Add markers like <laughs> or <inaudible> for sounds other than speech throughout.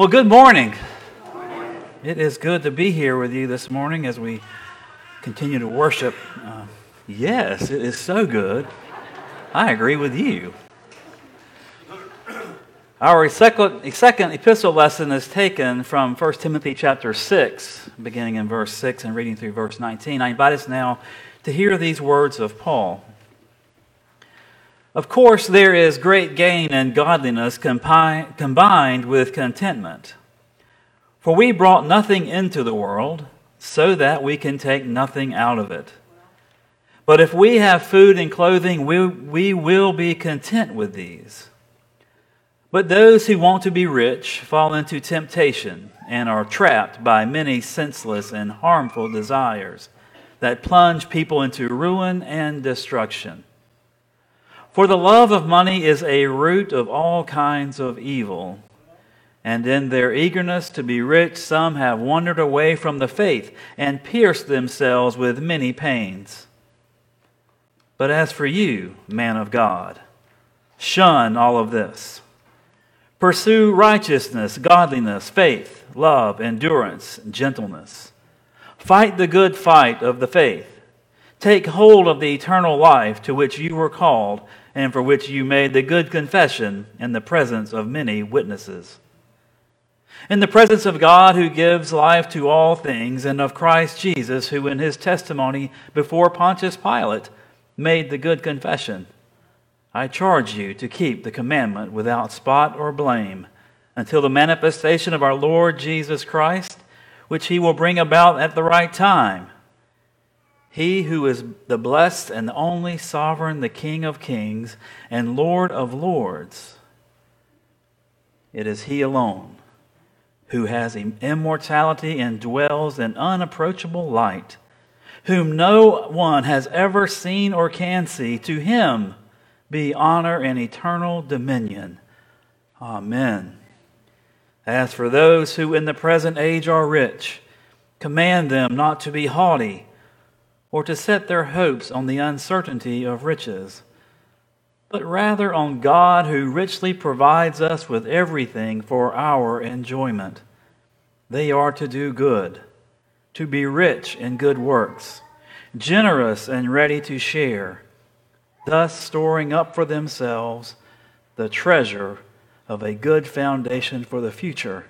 Well, good morning. It is good to be here with you this morning as we continue to worship. Uh, yes, it is so good. I agree with you. Our second, second epistle lesson is taken from 1 Timothy chapter 6, beginning in verse 6 and reading through verse 19. I invite us now to hear these words of Paul. Of course, there is great gain in godliness compi- combined with contentment. For we brought nothing into the world, so that we can take nothing out of it. But if we have food and clothing, we, we will be content with these. But those who want to be rich fall into temptation and are trapped by many senseless and harmful desires that plunge people into ruin and destruction. For the love of money is a root of all kinds of evil. And in their eagerness to be rich, some have wandered away from the faith and pierced themselves with many pains. But as for you, man of God, shun all of this. Pursue righteousness, godliness, faith, love, endurance, gentleness. Fight the good fight of the faith. Take hold of the eternal life to which you were called and for which you made the good confession in the presence of many witnesses. In the presence of God who gives life to all things, and of Christ Jesus, who in his testimony before Pontius Pilate made the good confession, I charge you to keep the commandment without spot or blame until the manifestation of our Lord Jesus Christ, which he will bring about at the right time. He who is the blessed and only sovereign, the King of kings and Lord of lords. It is He alone who has immortality and dwells in unapproachable light, whom no one has ever seen or can see. To Him be honor and eternal dominion. Amen. As for those who in the present age are rich, command them not to be haughty or to set their hopes on the uncertainty of riches, but rather on God who richly provides us with everything for our enjoyment. They are to do good, to be rich in good works, generous and ready to share, thus storing up for themselves the treasure of a good foundation for the future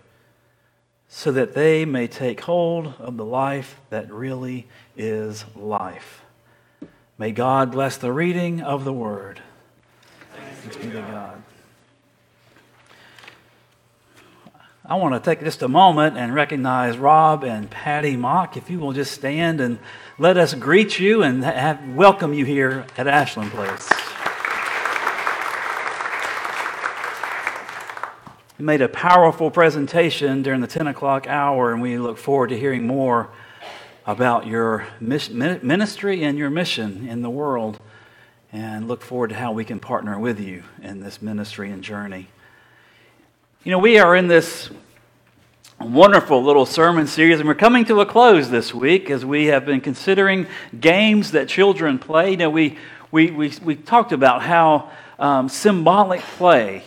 so that they may take hold of the life that really is life. May God bless the reading of the word. Thanks be to God. I want to take just a moment and recognize Rob and Patty Mock. If you will just stand and let us greet you and have, welcome you here at Ashland Place. Made a powerful presentation during the 10 o'clock hour, and we look forward to hearing more about your ministry and your mission in the world, and look forward to how we can partner with you in this ministry and journey. You know, we are in this wonderful little sermon series, and we're coming to a close this week as we have been considering games that children play. You know, we, we, we, we talked about how um, symbolic play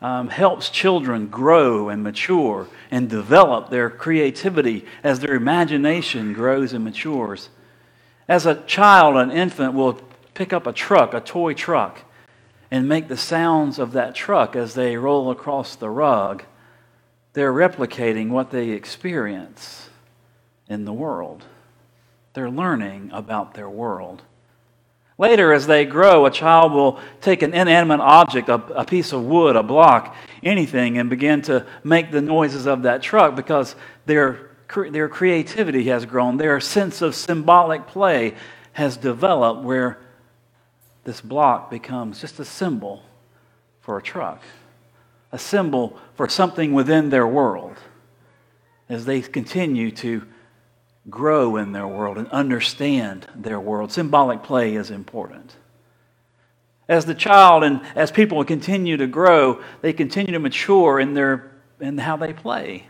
um, helps children grow and mature and develop their creativity as their imagination grows and matures. As a child, an infant will pick up a truck, a toy truck, and make the sounds of that truck as they roll across the rug. They're replicating what they experience in the world. They're learning about their world. Later, as they grow, a child will take an inanimate object, a, a, piece of wood, a block, anything, and begin to make the noises of that truck because their, their creativity has grown. Their sense of symbolic play has developed where this block becomes just a symbol for a truck, a symbol for something within their world as they continue to grow in their world and understand their world. Symbolic play is important. As the child and as people continue to grow, they continue to mature in, their, in how they play.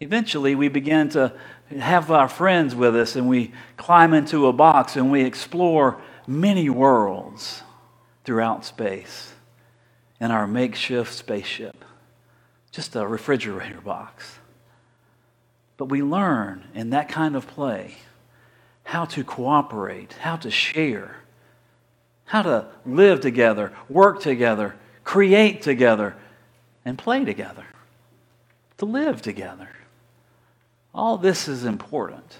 Eventually, we begin to have our friends with us and we climb into a box and we explore many worlds throughout space in our makeshift spaceship. just a refrigerator box. But we learn in that kind of play how to cooperate, how to share, how to live together, work together, create together, and play together, to live together. All this is important.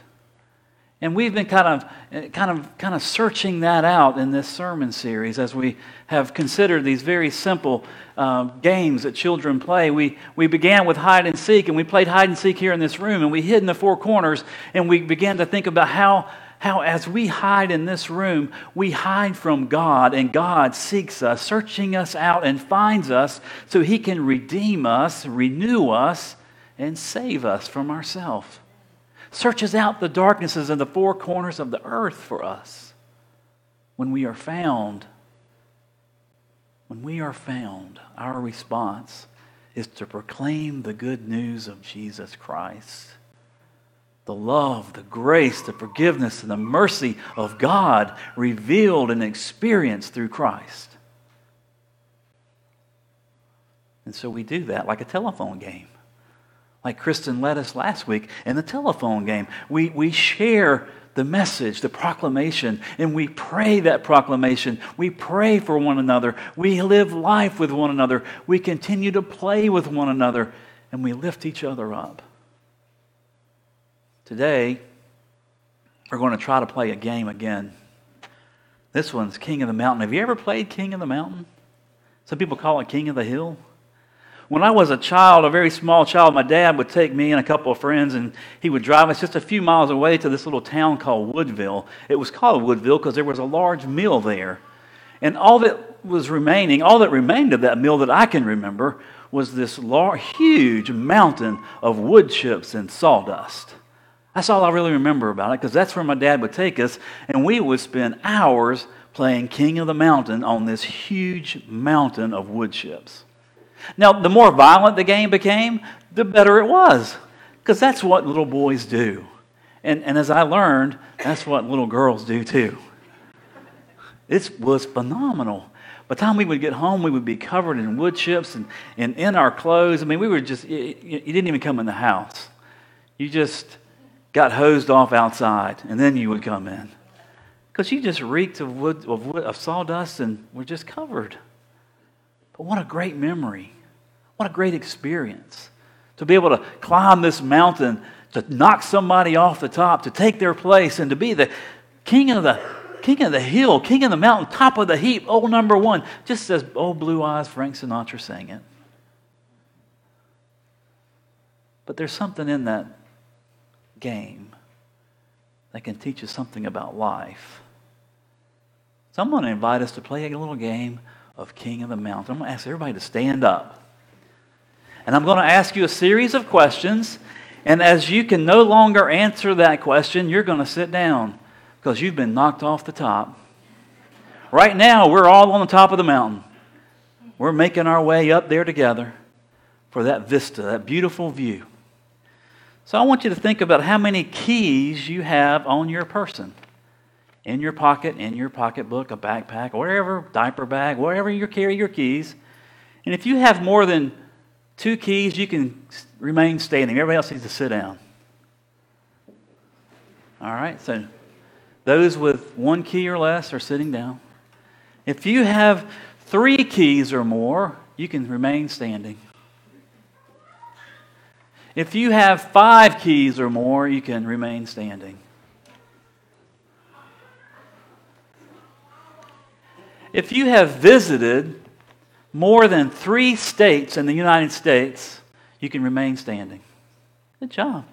And we've been kind of, kind of, kind of searching that out in this sermon series as we have considered these very simple uh, games that children play. We, we began with hide and seek, and we played hide and seek here in this room, and we hid in the four corners, and we began to think about how, how as we hide in this room, we hide from God, and God seeks us, searching us out, and finds us so He can redeem us, renew us, and save us from ourselves searches out the darknesses and the four corners of the earth for us. When we are found, when we are found, our response is to proclaim the good news of Jesus Christ. The love, the grace, the forgiveness, and the mercy of God revealed and experienced through Christ. And so we do that like a telephone game like Kristen led us last week in the telephone game. We, we share the message, the proclamation, and we pray that proclamation. We pray for one another. We live life with one another. We continue to play with one another, and we lift each other up. Today, we're going to try to play a game again. This one's King of the Mountain. Have you ever played King of the Mountain? Some people call it King of the Hill. When I was a child, a very small child, my dad would take me and a couple of friends, and he would drive us just a few miles away to this little town called Woodville. It was called Woodville because there was a large mill there. And all that was remaining, all that remained of that mill that I can remember, was this large, huge mountain of wood chips and sawdust. That's all I really remember about it because that's where my dad would take us, and we would spend hours playing King of the Mountain on this huge mountain of wood chips. Now, the more violent the game became, the better it was, because that's what little boys do. And, and as I learned, that's what little girls do too. It was phenomenal. By the time we would get home, we would be covered in wood chips and, and in our clothes. I mean, we were just, you, you didn't even come in the house. You just got hosed off outside, and then you would come in. Because you just reeked of, wood, of, wood, of sawdust and were just covered. But what a great memory. What a great experience to be able to climb this mountain, to knock somebody off the top, to take their place, and to be the king of the king of the hill, king of the mountain, top of the heap, old number one, just as old blue eyes Frank Sinatra sang it. But there's something in that game that can teach us something about life. So I'm going to invite us to play a little game of King of the Mountain. I'm going to ask everybody to stand up. And I'm going to ask you a series of questions. And as you can no longer answer that question, you're going to sit down because you've been knocked off the top. Right now, we're all on the top of the mountain. We're making our way up there together for that vista, that beautiful view. So I want you to think about how many keys you have on your person. In your pocket, in your pocketbook, a backpack, wherever, diaper bag, wherever you carry your keys. And if you have more than Two keys, you can remain standing. Everybody else needs to sit down. All right, so those with one key or less are sitting down. If you have three keys or more, you can remain standing. If you have five keys or more, you can remain standing. If you have visited more than three states in the United States, you can remain standing. Good job.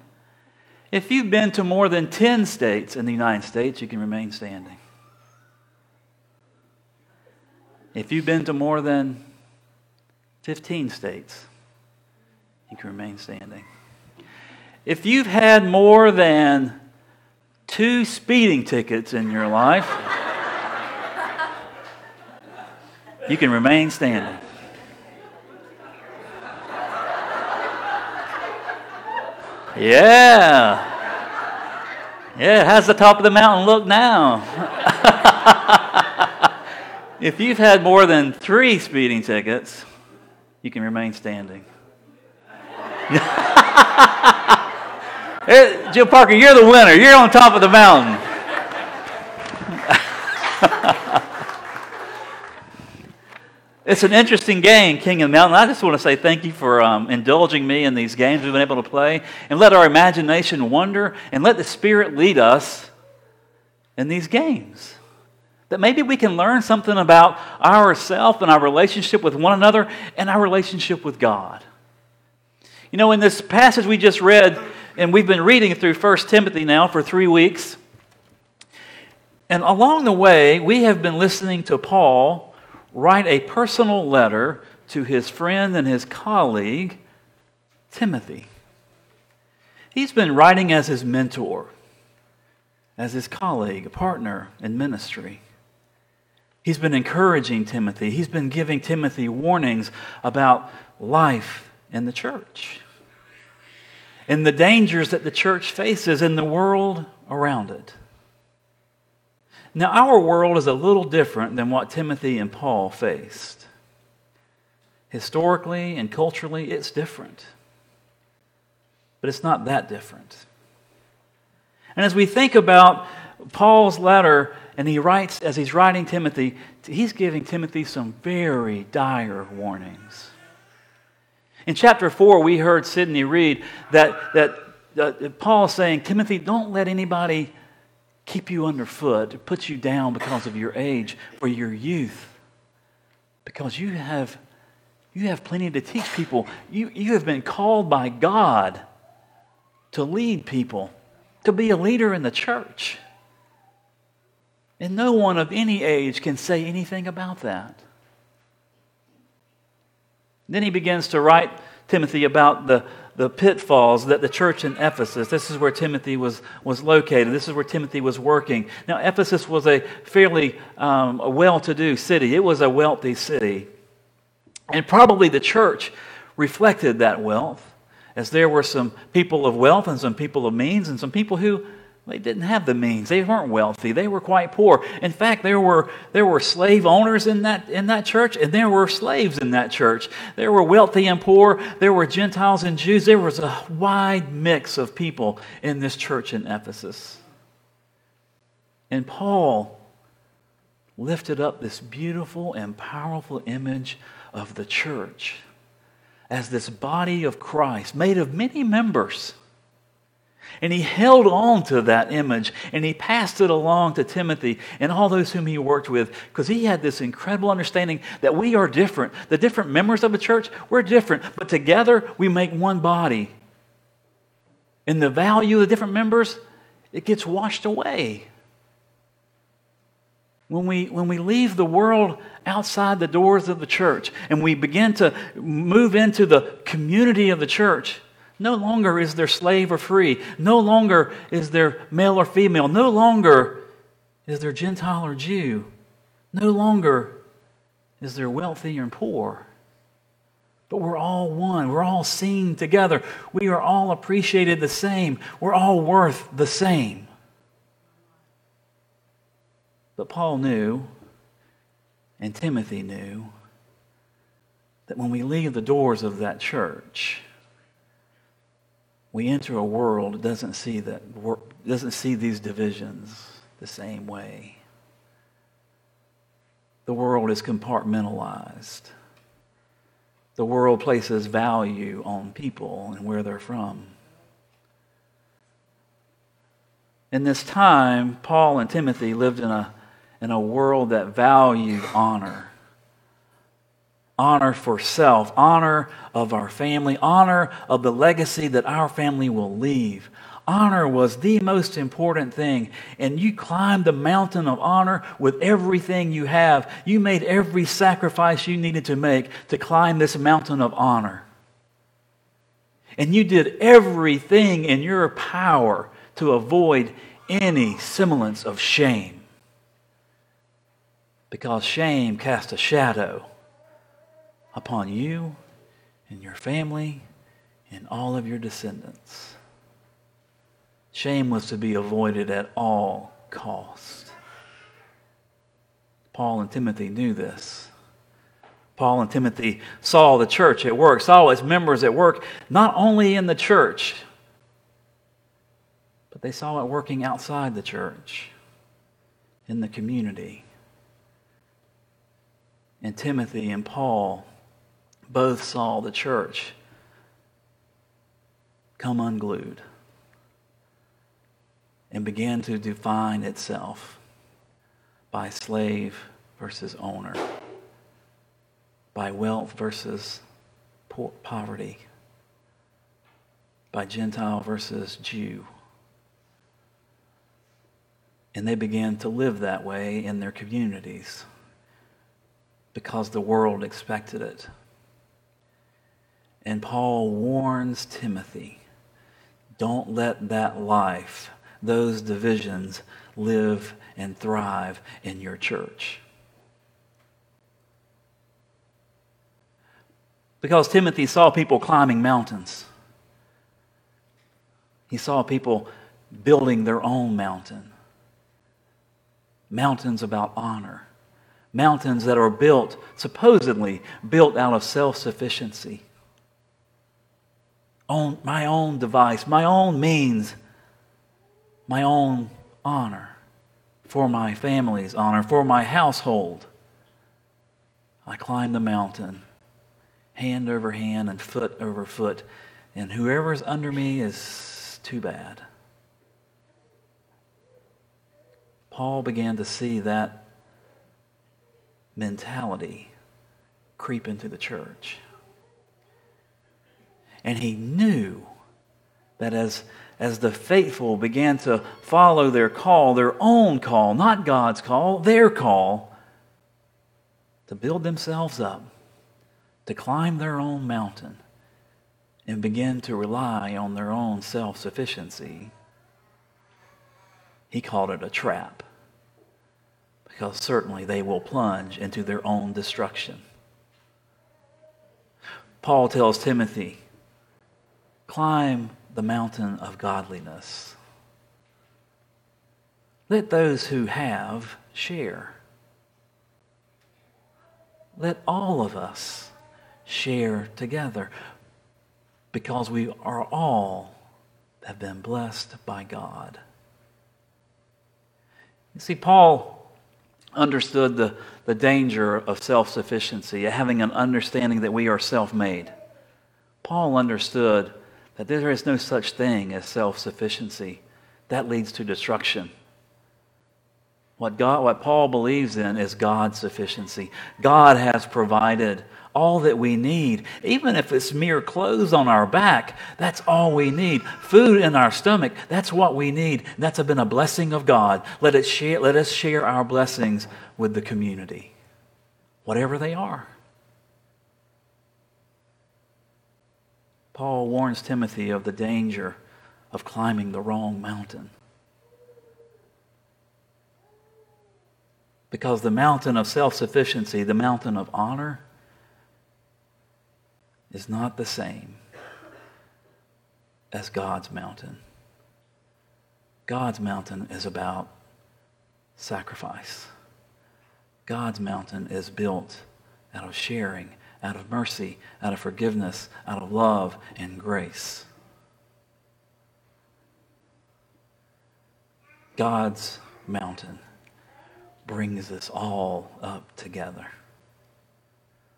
If you've been to more than 10 states in the United States, you can remain standing. If you've been to more than 15 states, you can remain standing. If you've had more than two speeding tickets in your life, You can remain standing. Yeah. Yeah, how's the top of the mountain look now? <laughs> if you've had more than three speeding tickets, you can remain standing. It, <laughs> eh, Jill Parker, you're the winner. You're on top of the mountain. <laughs> it's an interesting game, King of the Mountain. I just want to say thank you for um, indulging me in these games we've been able to play. And let our imagination wander and let the Spirit lead us in these games. That maybe we can learn something about ourselves and our relationship with one another and our relationship with God. You know, in this passage we just read, and we've been reading through 1 Timothy now for three weeks. And along the way, we have been listening to Paul write a personal letter to his friend and his colleague, Timothy. He's been writing as his mentor, as his colleague, a partner in ministry. He's been encouraging Timothy. He's been giving Timothy warnings about life in the church and the dangers that the church faces in the world around it. Now, our world is a little different than what Timothy and Paul faced. Historically and culturally, it's different. But it's not that different. And as we think about Paul's letter, and he writes, as he's writing Timothy, he's giving Timothy some very dire warnings. In chapter 4, we heard Sidney read that, that uh, Paul saying, Timothy, don't let anybody keep you underfoot, put you down because of your age or your youth. Because you have, you have plenty to teach people. You, you have been called by God to lead people, to be a leader in the church. And no one of any age can say anything about that. Then he begins to write Timothy about the, the pitfalls that the church in Ephesus, this is where Timothy was, was located, this is where Timothy was working. Now, Ephesus was a fairly um, well to do city, it was a wealthy city. And probably the church reflected that wealth, as there were some people of wealth and some people of means and some people who they didn't have the means. They weren't wealthy. They were quite poor. In fact, there were, there were slave owners in that, in that church, and there were slaves in that church. There were wealthy and poor. There were Gentiles and Jews. There was a wide mix of people in this church in Ephesus. And Paul lifted up this beautiful and powerful image of the church as this body of Christ made of many members and he held on to that image and he passed it along to Timothy and all those whom he worked with because he had this incredible understanding that we are different. The different members of the church, we're different, but together we make one body. And the value of the different members, it gets washed away. When we, when we leave the world outside the doors of the church and we begin to move into the community of the church, no longer is there slave or free. No longer is there male or female. No longer is there Gentile or Jew. No longer is there wealthy or poor. But we're all one. We're all seen together. We are all appreciated the same. We're all worth the same. But Paul knew, and Timothy knew, that when we leave the doors of that church, we enter a world that doesn't see that doesn't see these divisions the same way. The world is compartmentalized. The world places value on people and where they're from. In this time, Paul and Timothy lived in a, in a world that valued honor honor for self, honor of our family, honor of the legacy that our family will leave. Honor was the most important thing. And you climbed the mountain of honor with everything you have. You made every sacrifice you needed to make to climb this mountain of honor. And you did everything in your power to avoid any semblance of shame. Because shame casts a shadow upon you and your family and all of your descendants. Shame was to be avoided at all cost. Paul and Timothy knew this. Paul and Timothy saw the church at work, saw its members at work, not only in the church, but they saw it working outside the church, in the community. And Timothy and Paul both saw the church come unglued and began to define itself by slave versus owner, by wealth versus poverty, by Gentile versus Jew. And they began to live that way in their communities because the world expected it. And Paul warns Timothy don't let that life, those divisions, live and thrive in your church. Because Timothy saw people climbing mountains. He saw people building their own mountain. Mountains about honor. Mountains that are built, supposedly built out of self sufficiency. On my own device, my own means, my own honor for my family's honor, for my household. I climb the mountain, hand over hand and foot over foot, and whoever's under me is too bad. Paul began to see that mentality creep into the church. And he knew that as as the faithful began to follow their call, their own call, not God's call, their call, to build themselves up, to climb their own mountain, and begin to rely on their own self sufficiency. He called it a trap because certainly they will plunge into their own destruction. Paul tells Timothy, climb the mountain of godliness. Let those who have share. Let all of us share together because we are all have been blessed by God. You see, Paul understood the, the danger of self sufficiency, having an understanding that we are self made. Paul understood that there is no such thing as self sufficiency. That leads to destruction. What, God, what Paul believes in is God's sufficiency. God has provided all that we need. Even if it's mere clothes on our back, that's all we need. Food in our stomach, that's what we need. That's been a blessing of God. Let, it share, let us share our blessings with the community, whatever they are. Paul warns Timothy of the danger of climbing the wrong mountain. Because the mountain of self sufficiency, the mountain of honor, is not the same as God's mountain. God's mountain is about sacrifice. God's mountain is built out of sharing out of mercy, out of forgiveness, out of love and grace. God's mountain brings us all up together.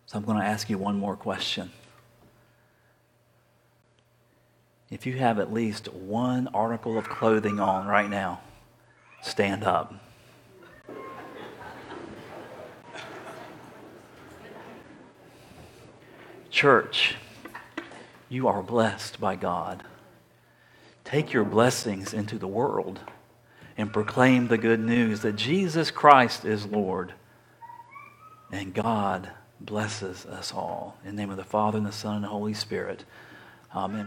So I'm going to ask you one more question. If you have at least one article of clothing on right now, stand up. Church, you are blessed by God. Take your blessings into the world and proclaim the good news that Jesus Christ is Lord. And God blesses us all. In the name of the Father, and the Son, and the Holy Spirit. Amen.